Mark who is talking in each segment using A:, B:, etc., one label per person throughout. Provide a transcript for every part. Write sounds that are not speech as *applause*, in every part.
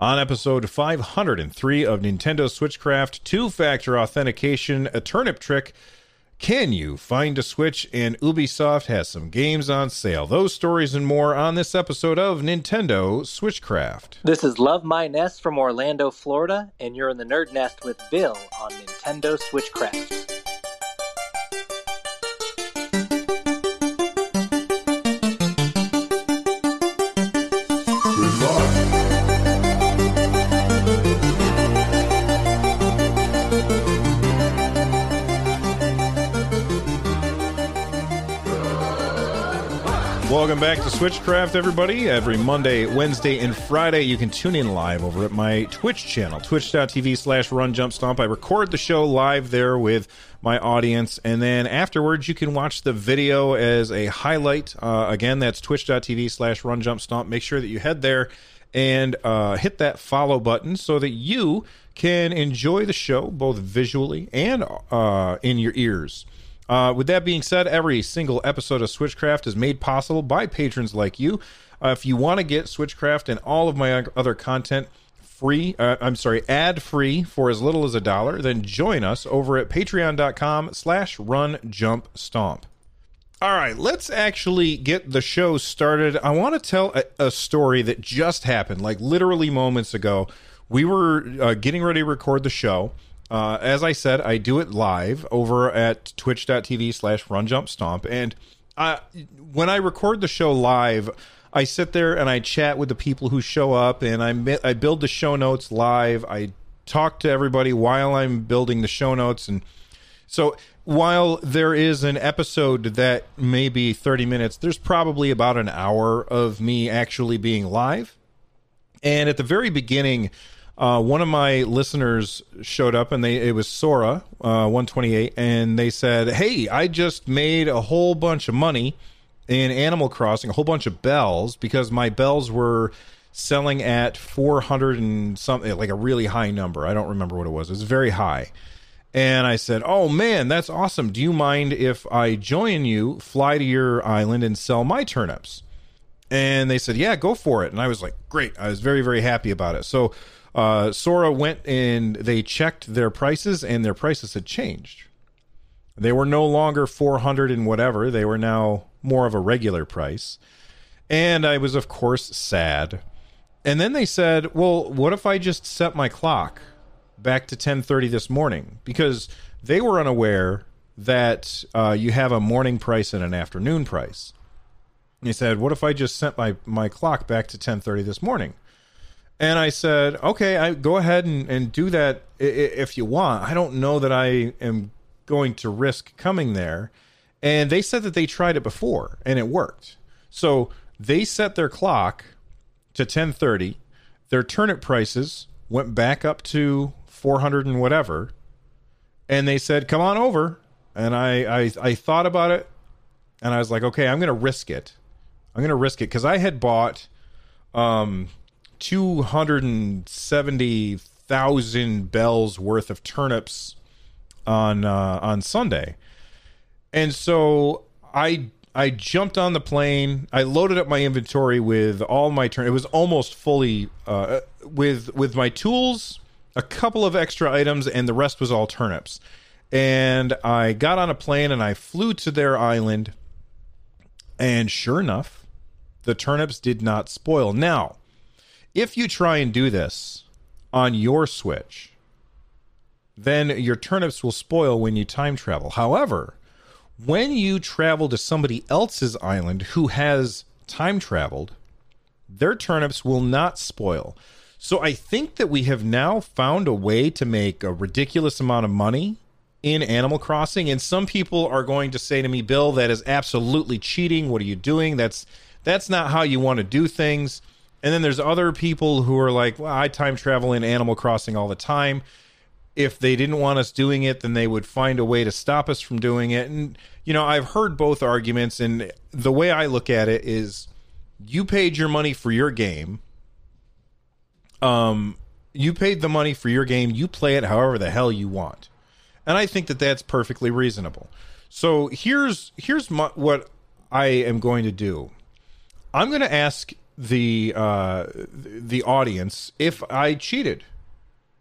A: On episode 503 of Nintendo Switchcraft, two factor authentication, a turnip trick. Can you find a Switch? And Ubisoft has some games on sale. Those stories and more on this episode of Nintendo Switchcraft.
B: This is Love My Nest from Orlando, Florida, and you're in the Nerd Nest with Bill on Nintendo Switchcraft.
A: Welcome back to Switchcraft, everybody. Every Monday, Wednesday, and Friday, you can tune in live over at my Twitch channel, twitch.tv slash run jump stomp. I record the show live there with my audience, and then afterwards, you can watch the video as a highlight. Uh, again, that's twitch.tv slash run jump stomp. Make sure that you head there and uh, hit that follow button so that you can enjoy the show both visually and uh, in your ears. Uh, with that being said, every single episode of Switchcraft is made possible by patrons like you. Uh, if you want to get Switchcraft and all of my other content free, uh, I'm sorry, ad free for as little as a dollar, then join us over at patreon.com slash run jump stomp. All right, let's actually get the show started. I want to tell a, a story that just happened, like literally moments ago. We were uh, getting ready to record the show. Uh, as I said, I do it live over at twitch.tv slash run jump stomp. And uh, when I record the show live, I sit there and I chat with the people who show up and I, I build the show notes live. I talk to everybody while I'm building the show notes. And so while there is an episode that may be 30 minutes, there's probably about an hour of me actually being live. And at the very beginning, uh, one of my listeners showed up and they it was Sora uh, 128 and they said, "Hey, I just made a whole bunch of money in Animal Crossing, a whole bunch of bells because my bells were selling at 400 and something like a really high number. I don't remember what it was. It was very high." And I said, "Oh man, that's awesome. Do you mind if I join you, fly to your island and sell my turnips?" And they said, "Yeah, go for it." And I was like, "Great." I was very very happy about it. So uh, Sora went and they checked their prices, and their prices had changed. They were no longer 400 and whatever, they were now more of a regular price. And I was, of course, sad. And then they said, well, what if I just set my clock back to 1030 this morning? Because they were unaware that uh, you have a morning price and an afternoon price. And said, what if I just set my, my clock back to 1030 this morning? And I said, okay, I go ahead and, and do that if you want. I don't know that I am going to risk coming there. And they said that they tried it before and it worked. So they set their clock to 1030. Their turnip prices went back up to 400 and whatever. And they said, come on over. And I, I, I thought about it and I was like, okay, I'm going to risk it. I'm going to risk it because I had bought um, two hundred and seventy thousand bells worth of turnips on uh, on Sunday, and so I I jumped on the plane. I loaded up my inventory with all my turn. It was almost fully uh, with with my tools, a couple of extra items, and the rest was all turnips. And I got on a plane and I flew to their island. And sure enough, the turnips did not spoil. Now, if you try and do this on your Switch, then your turnips will spoil when you time travel. However, when you travel to somebody else's island who has time traveled, their turnips will not spoil. So I think that we have now found a way to make a ridiculous amount of money in Animal Crossing and some people are going to say to me, "Bill, that is absolutely cheating. What are you doing? That's that's not how you want to do things." And then there's other people who are like, well, I time travel in Animal Crossing all the time. If they didn't want us doing it, then they would find a way to stop us from doing it. And, you know, I've heard both arguments. And the way I look at it is you paid your money for your game. Um, you paid the money for your game. You play it however the hell you want. And I think that that's perfectly reasonable. So here's here's my, what I am going to do. I'm going to ask the uh, the audience if I cheated.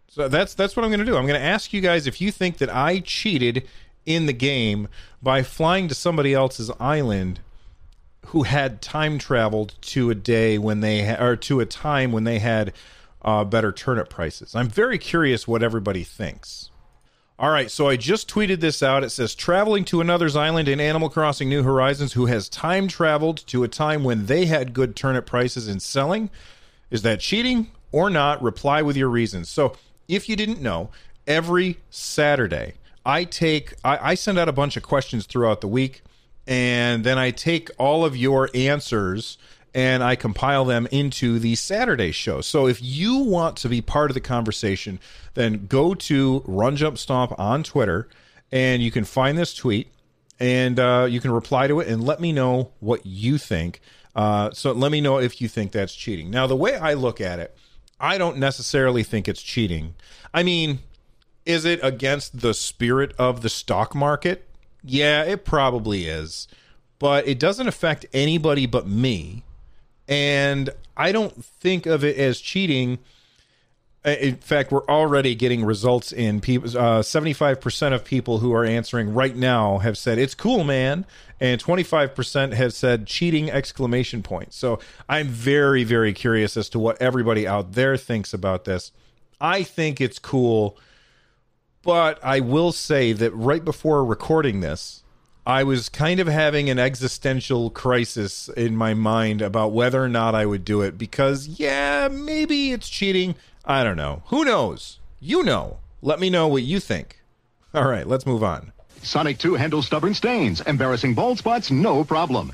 A: So that's that's what I'm going to do. I'm going to ask you guys if you think that I cheated in the game by flying to somebody else's island who had time traveled to a day when they ha- or to a time when they had uh, better turnip prices. I'm very curious what everybody thinks. All right, so I just tweeted this out. It says traveling to another's island in Animal Crossing New Horizons who has time traveled to a time when they had good turnip prices in selling. Is that cheating or not? Reply with your reasons. So, if you didn't know, every Saturday I take I, I send out a bunch of questions throughout the week, and then I take all of your answers and I compile them into the Saturday show. So if you want to be part of the conversation, then go to Run Jump Stomp on Twitter and you can find this tweet and uh, you can reply to it and let me know what you think. Uh, so let me know if you think that's cheating. Now, the way I look at it, I don't necessarily think it's cheating. I mean, is it against the spirit of the stock market? Yeah, it probably is. But it doesn't affect anybody but me and I don't think of it as cheating. Uh, in fact, we're already getting results in people. Uh, seventy-five percent of people who are answering right now have said it's cool, man, and twenty-five percent have said cheating! Exclamation point. So I'm very, very curious as to what everybody out there thinks about this. I think it's cool, but I will say that right before recording this, I was kind of having an existential crisis in my mind about whether or not I would do it because, yeah, maybe it's cheating. I don't know. Who knows? You know. Let me know what you think. All right, let's move on.
C: Sonic 2 handles stubborn stains, embarrassing bald spots, no problem.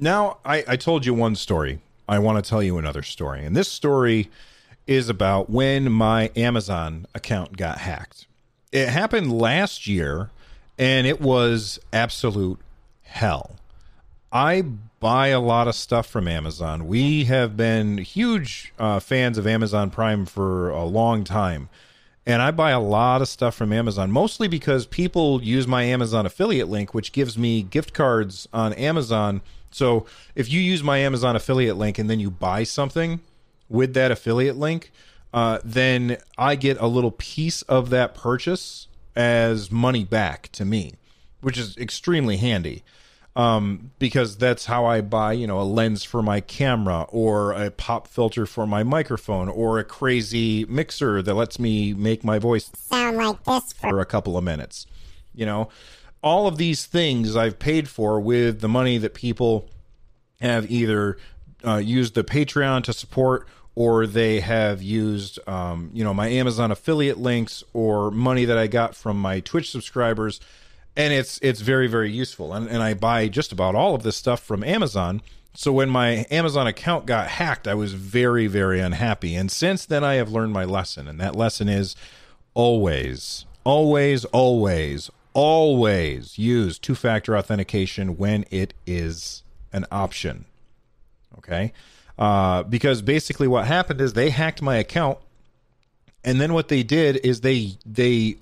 A: Now, I, I told you one story. I want to tell you another story. And this story is about when my Amazon account got hacked. It happened last year, and it was absolute hell. I buy a lot of stuff from Amazon. We have been huge uh, fans of Amazon Prime for a long time. And I buy a lot of stuff from Amazon, mostly because people use my Amazon affiliate link, which gives me gift cards on Amazon so if you use my Amazon affiliate link and then you buy something with that affiliate link, uh, then I get a little piece of that purchase as money back to me, which is extremely handy. Um, because that's how I buy, you know, a lens for my camera or a pop filter for my microphone or a crazy mixer that lets me make my voice
D: sound like this
A: for a couple of minutes. You know, all of these things I've paid for with the money that people have either uh, used the Patreon to support or they have used um, you know my Amazon affiliate links or money that I got from my Twitch subscribers and it's it's very very useful. And, and I buy just about all of this stuff from Amazon. So when my Amazon account got hacked I was very very unhappy. And since then I have learned my lesson. And that lesson is always always always always use two factor authentication when it is an option. Okay. Uh, because basically what happened is they hacked my account. And then what they did is they they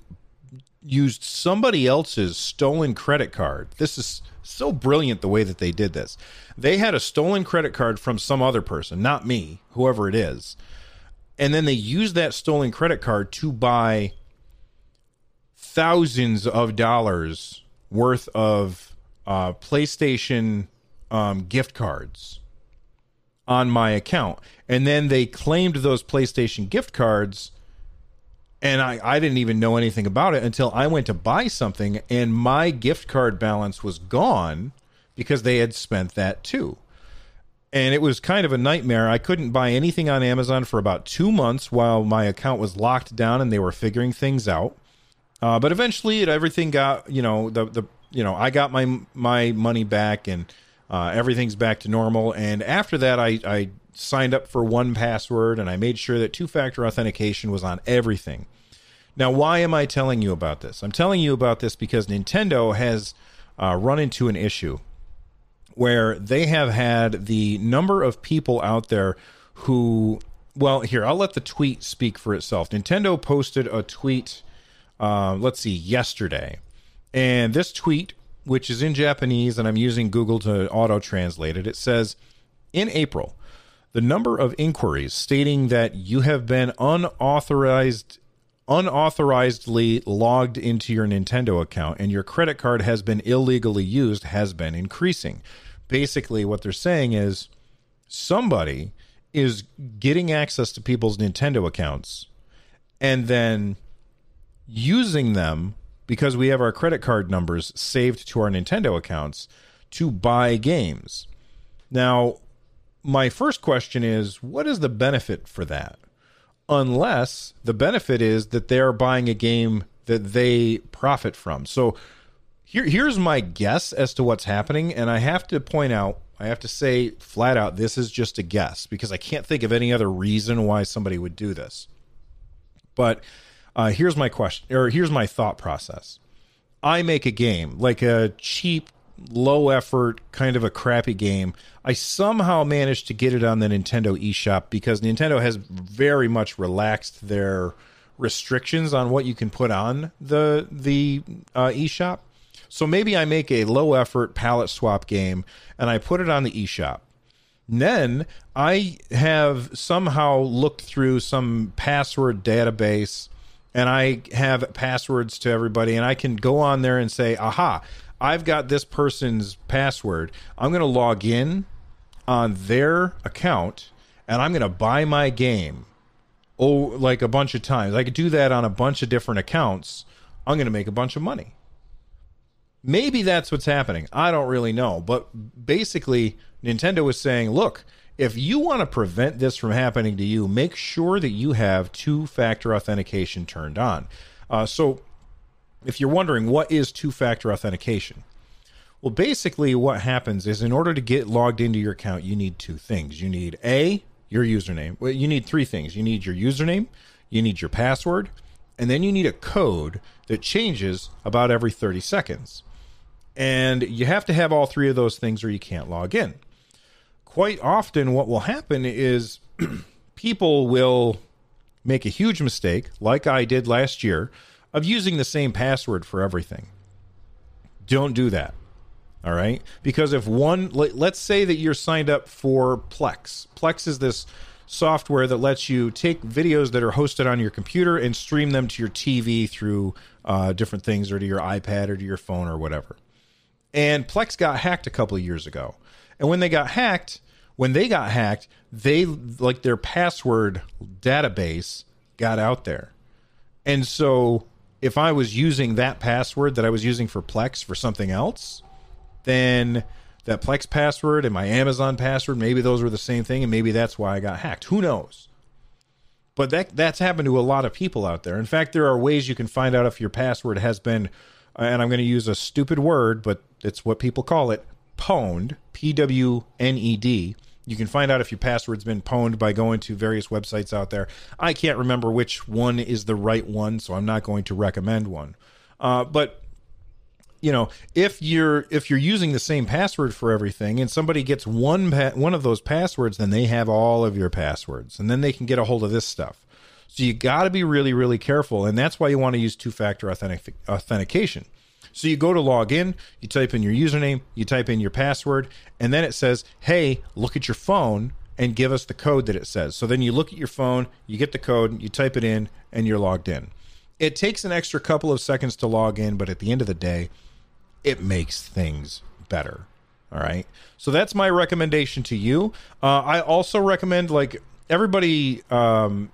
A: used somebody else's stolen credit card. This is so brilliant the way that they did this. They had a stolen credit card from some other person, not me, whoever it is. And then they used that stolen credit card to buy thousands of dollars worth of uh, PlayStation um, gift cards on my account. And then they claimed those PlayStation gift cards. And I, I didn't even know anything about it until I went to buy something and my gift card balance was gone because they had spent that too. And it was kind of a nightmare. I couldn't buy anything on Amazon for about two months while my account was locked down and they were figuring things out. Uh, but eventually, it, everything got you know the the you know I got my my money back and Uh, everything's back to normal. And after that, I, I signed up for 1Password and I made sure that two factor authentication was on everything. Now, why am I telling you about this? I'm telling you about this because Nintendo has uh, run into an issue where they have had the number of people out there who, well, here, I'll let the tweet speak for itself. Nintendo posted a tweet, uh, let's see, yesterday. And this tweet, which is in Japanese, and I'm using Google to auto translate it, it says, in April, the number of inquiries stating that you have been unauthorized unauthorizedly logged into your Nintendo account and your credit card has been illegally used has been increasing. Basically, what they're saying is somebody is getting access to people's Nintendo accounts and then using them because we have our credit card numbers saved to our Nintendo accounts to buy games. Now, my first question is what is the benefit for that? unless the benefit is that they're buying a game that they profit from. So here, here's my guess as to what's happening, and I have to point out, I have to say flat out, this is just a guess because I can't think of any other reason why somebody would do this. But uh, here's my question, or here's my thought process. I make a game like a cheap low effort, kind of a crappy game. I somehow managed to get it on the Nintendo eShop because Nintendo has very much relaxed their restrictions on what you can put on the the uh, eShop. So maybe I make a low effort palette swap game and I put it on the eShop. then I have somehow looked through some password database and I have passwords to everybody and I can go on there and say, "Aha, I've got this person's password. I'm going to log in on their account and I'm going to buy my game. Oh, like a bunch of times. I could do that on a bunch of different accounts. I'm going to make a bunch of money. Maybe that's what's happening. I don't really know. But basically, Nintendo is saying, look, if you want to prevent this from happening to you, make sure that you have two factor authentication turned on. Uh, so if you're wondering what is two-factor authentication? Well basically what happens is in order to get logged into your account you need two things. You need a your username. Well you need three things. You need your username you need your password and then you need a code that changes about every 30 seconds. And you have to have all three of those things or you can't log in quite often what will happen is *clears throat* people will make a huge mistake like i did last year of using the same password for everything. Don't do that. All right? Because if one let's say that you're signed up for Plex. Plex is this software that lets you take videos that are hosted on your computer and stream them to your TV through uh, different things or to your iPad or to your phone or whatever. And Plex got hacked a couple of years ago. And when they got hacked, when they got hacked, they like their password database got out there. And so if I was using that password that I was using for Plex for something else, then that Plex password and my Amazon password, maybe those were the same thing, and maybe that's why I got hacked. Who knows? But that that's happened to a lot of people out there. In fact, there are ways you can find out if your password has been, and I'm going to use a stupid word, but it's what people call it, pwned, P W N E D you can find out if your password's been pwned by going to various websites out there. I can't remember which one is the right one, so I'm not going to recommend one. Uh, but you know, if you're if you're using the same password for everything, and somebody gets one pa- one of those passwords, then they have all of your passwords, and then they can get a hold of this stuff. So you got to be really really careful, and that's why you want to use two factor authentic- authentication. So you go to log in, you type in your username, you type in your password, and then it says, hey, look at your phone and give us the code that it says. So then you look at your phone, you get the code, you type it in, and you're logged in. It takes an extra couple of seconds to log in, but at the end of the day, it makes things better. All right. So that's my recommendation to you. Uh, I also recommend, like, everybody, um,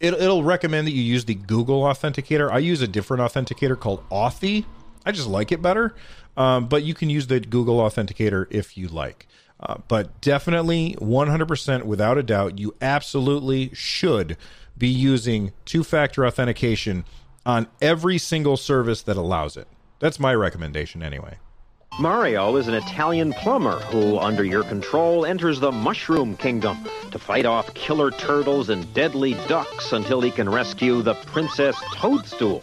A: it, it'll recommend that you use the Google Authenticator. I use a different authenticator called Authy I just like it better. Um, but you can use the Google Authenticator if you like. Uh, but definitely, 100% without a doubt, you absolutely should be using two factor authentication on every single service that allows it. That's my recommendation, anyway.
D: Mario is an Italian plumber who, under your control, enters the Mushroom Kingdom to fight off killer turtles and deadly ducks until he can rescue the Princess Toadstool.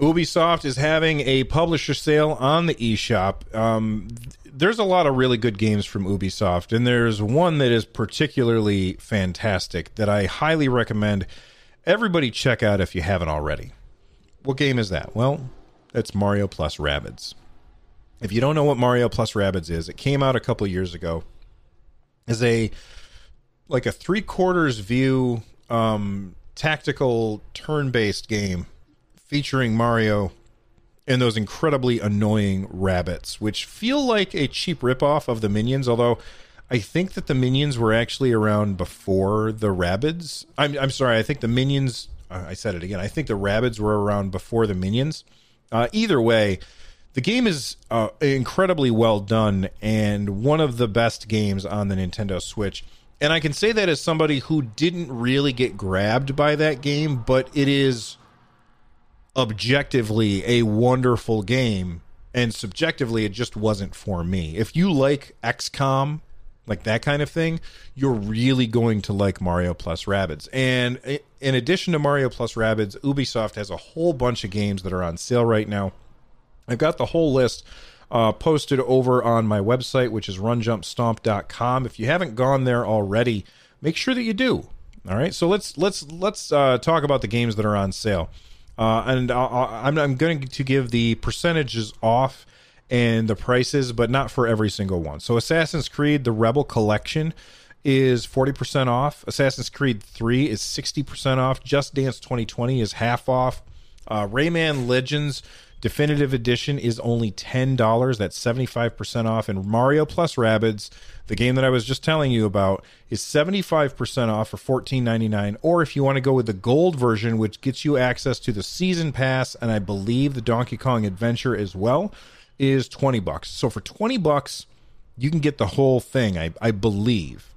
A: Ubisoft is having a publisher sale on the eShop. Um, there's a lot of really good games from Ubisoft, and there's one that is particularly fantastic that I highly recommend everybody check out if you haven't already. What game is that? Well, it's Mario Plus Rabbids. If you don't know what Mario Plus Rabbids is, it came out a couple years ago as a like a three quarters view um, tactical turn based game featuring Mario and those incredibly annoying rabbits, which feel like a cheap ripoff of the Minions, although I think that the Minions were actually around before the rabbits. I'm, I'm sorry, I think the Minions, uh, I said it again, I think the rabbits were around before the Minions. Uh, either way, the game is uh, incredibly well done and one of the best games on the Nintendo Switch. And I can say that as somebody who didn't really get grabbed by that game, but it is objectively a wonderful game and subjectively it just wasn't for me. If you like XCOM, like that kind of thing, you're really going to like Mario Plus Rabbids. And in addition to Mario Plus Rabbids, Ubisoft has a whole bunch of games that are on sale right now. I've got the whole list uh, posted over on my website, which is runjumpstomp.com. If you haven't gone there already, make sure that you do. All right, so let's let's let's uh, talk about the games that are on sale. Uh, and i am I'm going to give the percentages off and the prices, but not for every single one. So Assassin's Creed: The Rebel Collection is 40% off. Assassin's Creed 3 is 60% off. Just Dance 2020 is half off. Uh, Rayman Legends Definitive Edition is only $10. That's 75% off. And Mario Plus Rabbids, the game that I was just telling you about, is 75% off for $14.99. Or if you want to go with the gold version, which gets you access to the season pass and I believe the Donkey Kong Adventure as well, is 20 bucks. So for 20 bucks, you can get the whole thing, I, I believe.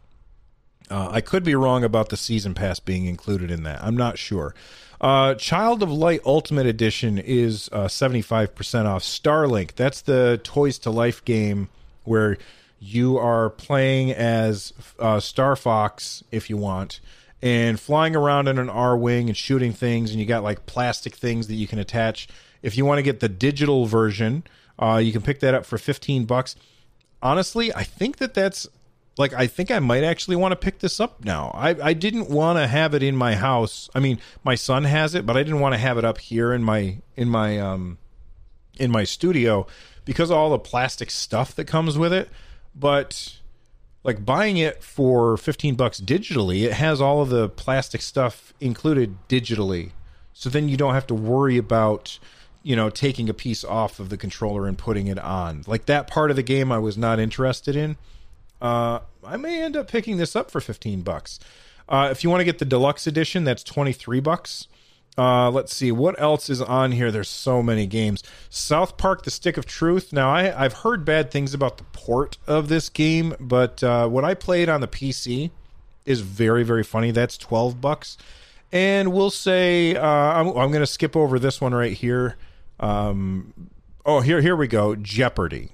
A: Uh, I could be wrong about the season pass being included in that. I'm not sure. Uh, Child of Light Ultimate Edition is uh, 75% off. Starlink, that's the Toys to Life game where you are playing as uh, Star Fox, if you want, and flying around in an Arwing and shooting things, and you got like plastic things that you can attach. If you want to get the digital version, uh, you can pick that up for 15 bucks. Honestly, I think that that's like I think I might actually want to pick this up now. I I didn't want to have it in my house. I mean, my son has it, but I didn't want to have it up here in my in my um in my studio because of all the plastic stuff that comes with it. But like buying it for 15 bucks digitally, it has all of the plastic stuff included digitally. So then you don't have to worry about you know taking a piece off of the controller and putting it on. Like that part of the game I was not interested in uh, I may end up picking this up for 15 bucks. Uh, if you want to get the deluxe edition, that's 23 bucks. Uh, let's see what else is on here. There's so many games. South Park: The Stick of Truth. Now, I, I've heard bad things about the port of this game, but uh, what I played on the PC is very, very funny. That's 12 bucks. And we'll say uh, I'm, I'm going to skip over this one right here. Um, oh, here, here we go. Jeopardy.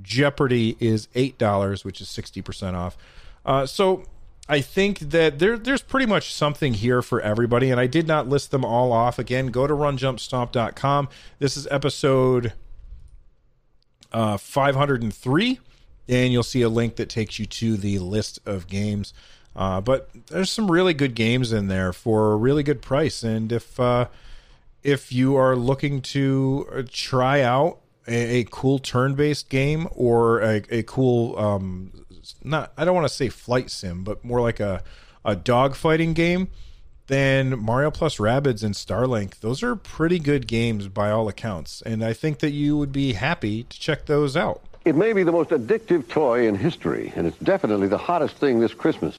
A: Jeopardy is eight dollars, which is sixty percent off. Uh, so I think that there there's pretty much something here for everybody, and I did not list them all off. Again, go to runjumpstomp.com. This is episode uh, 503, and you'll see a link that takes you to the list of games. Uh, but there's some really good games in there for a really good price, and if uh, if you are looking to uh, try out a, a cool turn-based game or a, a cool um, not I don't want to say flight sim, but more like a a dogfighting game, then Mario Plus Rabbids and Starlink, those are pretty good games by all accounts. And I think that you would be happy to check those out.
E: It may be the most addictive toy in history, and it's definitely the hottest thing this Christmas.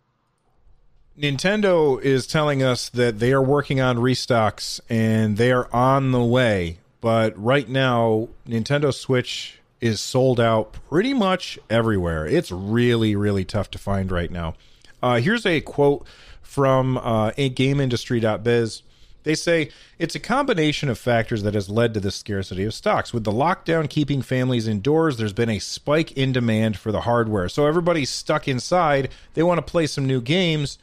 A: Nintendo is telling us that they are working on restocks and they are on the way. But right now, Nintendo Switch is sold out pretty much everywhere. It's really, really tough to find right now. Uh, here's a quote from uh, GameIndustry.biz. They say it's a combination of factors that has led to the scarcity of stocks. With the lockdown keeping families indoors, there's been a spike in demand for the hardware. So everybody's stuck inside. They want to play some new games.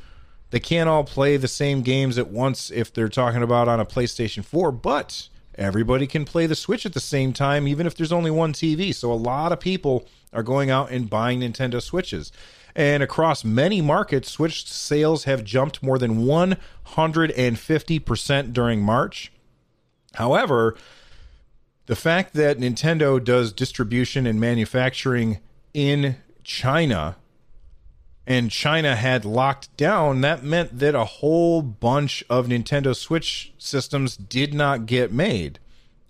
A: They can't all play the same games at once if they're talking about on a PlayStation 4, but everybody can play the Switch at the same time, even if there's only one TV. So a lot of people are going out and buying Nintendo Switches. And across many markets, Switch sales have jumped more than 150% during March. However, the fact that Nintendo does distribution and manufacturing in China and China had locked down, that meant that a whole bunch of Nintendo Switch systems did not get made.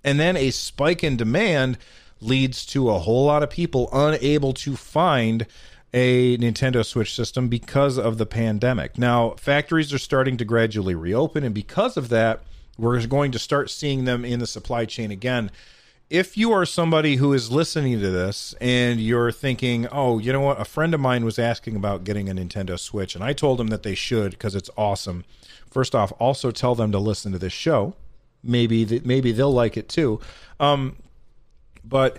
A: And then a spike in demand leads to a whole lot of people unable to find a Nintendo Switch system because of the pandemic. Now, factories are starting to gradually reopen, and because of that, we're going to start seeing them in the supply chain again. If you are somebody who is listening to this and you're thinking, oh, you know what, a friend of mine was asking about getting a Nintendo Switch, and I told him that they should because it's awesome. First off, also tell them to listen to this show. Maybe th- maybe they'll like it too. Um, but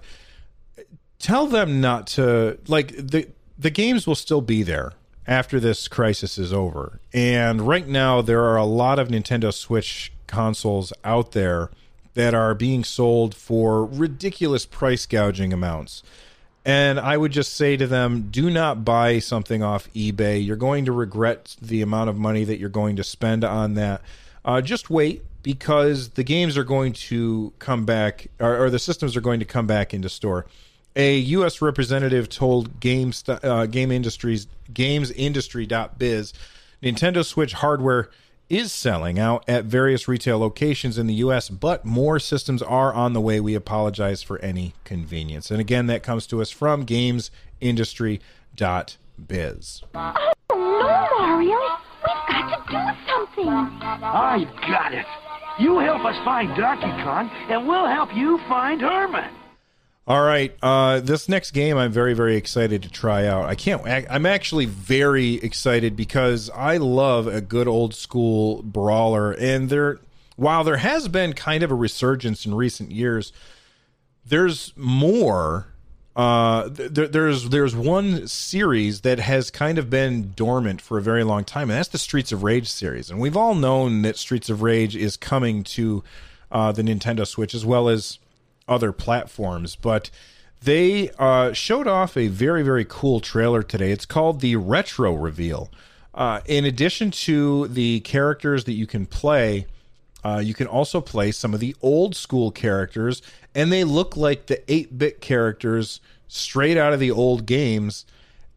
A: tell them not to like the the games will still be there after this crisis is over. And right now, there are a lot of Nintendo Switch consoles out there that are being sold for ridiculous price gouging amounts. And I would just say to them, do not buy something off eBay. You're going to regret the amount of money that you're going to spend on that. Uh, just wait because the games are going to come back, or, or the systems are going to come back into store a U.S. representative told Game uh, Game Industries GamesIndustry.biz Nintendo Switch hardware is selling out at various retail locations in the U.S., but more systems are on the way. We apologize for any convenience. And again, that comes to us from GamesIndustry.biz.
F: Oh no, Mario! We've got to do something.
G: I got it. You help us find Donkey Kong, and we'll help you find Herman.
A: All right, uh, this next game I'm very very excited to try out. I can't. I'm actually very excited because I love a good old school brawler, and there, while there has been kind of a resurgence in recent years, there's more. Uh, there, there's there's one series that has kind of been dormant for a very long time, and that's the Streets of Rage series. And we've all known that Streets of Rage is coming to uh, the Nintendo Switch as well as other platforms, but they uh, showed off a very, very cool trailer today. It's called the Retro Reveal. Uh, in addition to the characters that you can play, uh, you can also play some of the old school characters, and they look like the 8 bit characters straight out of the old games.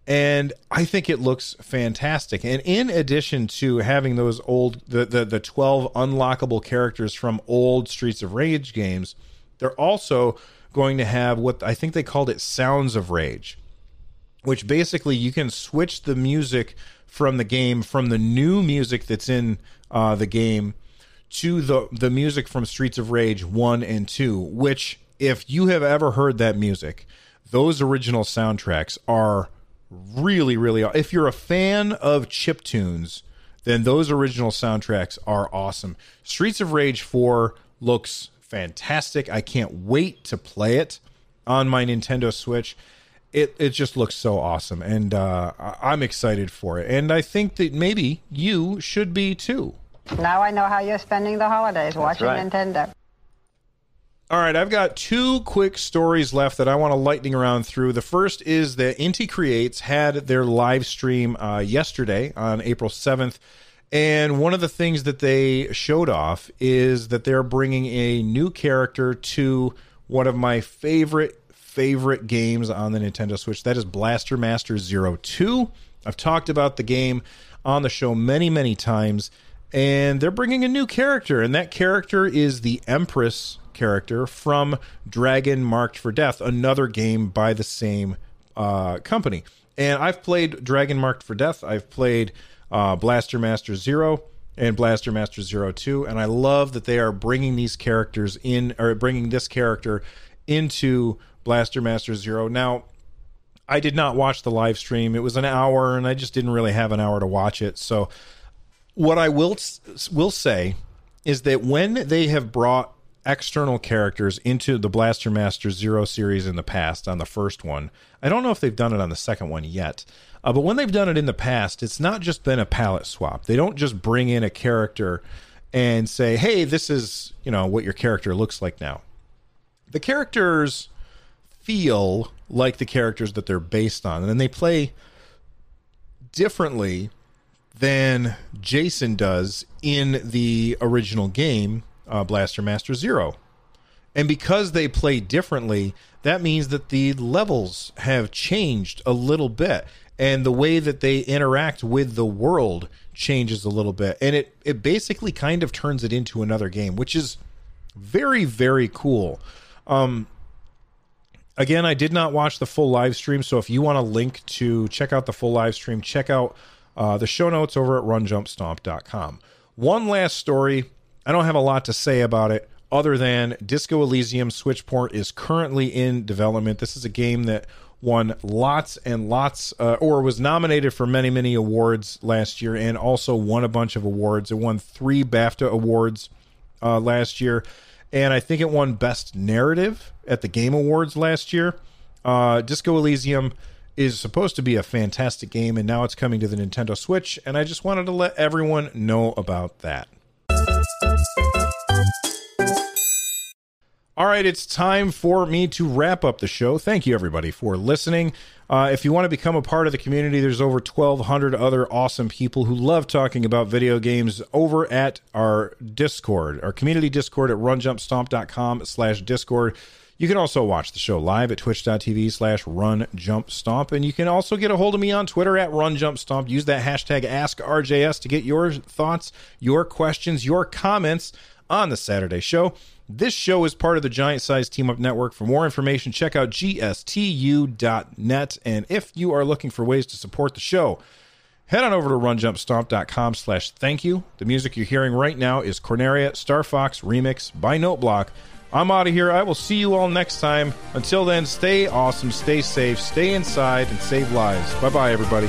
A: And I think it looks fantastic. And in addition to having those old, the, the, the 12 unlockable characters from old Streets of Rage games, they're also going to have what I think they called it Sounds of Rage, which basically you can switch the music from the game from the new music that's in uh, the game to the the music from Streets of Rage 1 and 2, which if you have ever heard that music, those original soundtracks are really really if you're a fan of chip tunes, then those original soundtracks are awesome. Streets of Rage 4 looks fantastic. I can't wait to play it on my Nintendo Switch. It it just looks so awesome, and uh, I'm excited for it. And I think that maybe you should be too.
H: Now I know how you're spending the holidays watching
D: right.
H: Nintendo.
A: All right, I've got two quick stories left that I want to lightning around through. The first is that Inti Creates had their live stream uh, yesterday on April 7th. And one of the things that they showed off is that they're bringing a new character to one of my favorite favorite games on the Nintendo Switch. That is Blaster Master Zero Two. I've talked about the game on the show many, many times, and they're bringing a new character, and that character is the Empress character from Dragon Marked for Death, another game by the same uh, company. And I've played Dragon Marked for Death. I've played uh, Blaster Master Zero and Blaster Master Zero Two, and I love that they are bringing these characters in, or bringing this character into Blaster Master Zero. Now, I did not watch the live stream. It was an hour, and I just didn't really have an hour to watch it. So, what I will will say is that when they have brought external characters into the Blaster Master Zero series in the past on the first one, I don't know if they've done it on the second one yet. Uh, but when they've done it in the past, it's not just been a palette swap. They don't just bring in a character and say, "Hey, this is you know what your character looks like now." The characters feel like the characters that they're based on, and then they play differently than Jason does in the original game, uh, Blaster Master Zero. And because they play differently, that means that the levels have changed a little bit and the way that they interact with the world changes a little bit. And it it basically kind of turns it into another game which is very very cool. Um again i did not watch the full live stream so if you want a link to check out the full live stream check out uh, the show notes over at runjumpstomp.com one last story. I don't have a lot to say about it other than disco elysium switchport is currently in development. This is a game that won lots and lots, uh, or was nominated for many, many awards last year, and also won a bunch of awards. It won three BAFTA awards uh, last year, and I think it won Best Narrative at the Game Awards last year. Uh, Disco Elysium is supposed to be a fantastic game, and now it's coming to the Nintendo Switch, and I just wanted to let everyone know about that. All right, it's time for me to wrap up the show. Thank you, everybody, for listening. Uh, if you want to become a part of the community, there's over 1,200 other awesome people who love talking about video games over at our Discord, our community Discord at runjumpstomp.com slash Discord. You can also watch the show live at twitch.tv slash runjumpstomp. And you can also get a hold of me on Twitter at runjumpstomp. Use that hashtag AskRJS to get your thoughts, your questions, your comments on the Saturday show. This show is part of the Giant Size Team Up Network. For more information, check out gstu.net. And if you are looking for ways to support the show, head on over to runjumpstomp.com slash thank you. The music you're hearing right now is Corneria Star Fox Remix by Noteblock. I'm out of here. I will see you all next time. Until then, stay awesome, stay safe, stay inside, and save lives. Bye bye, everybody.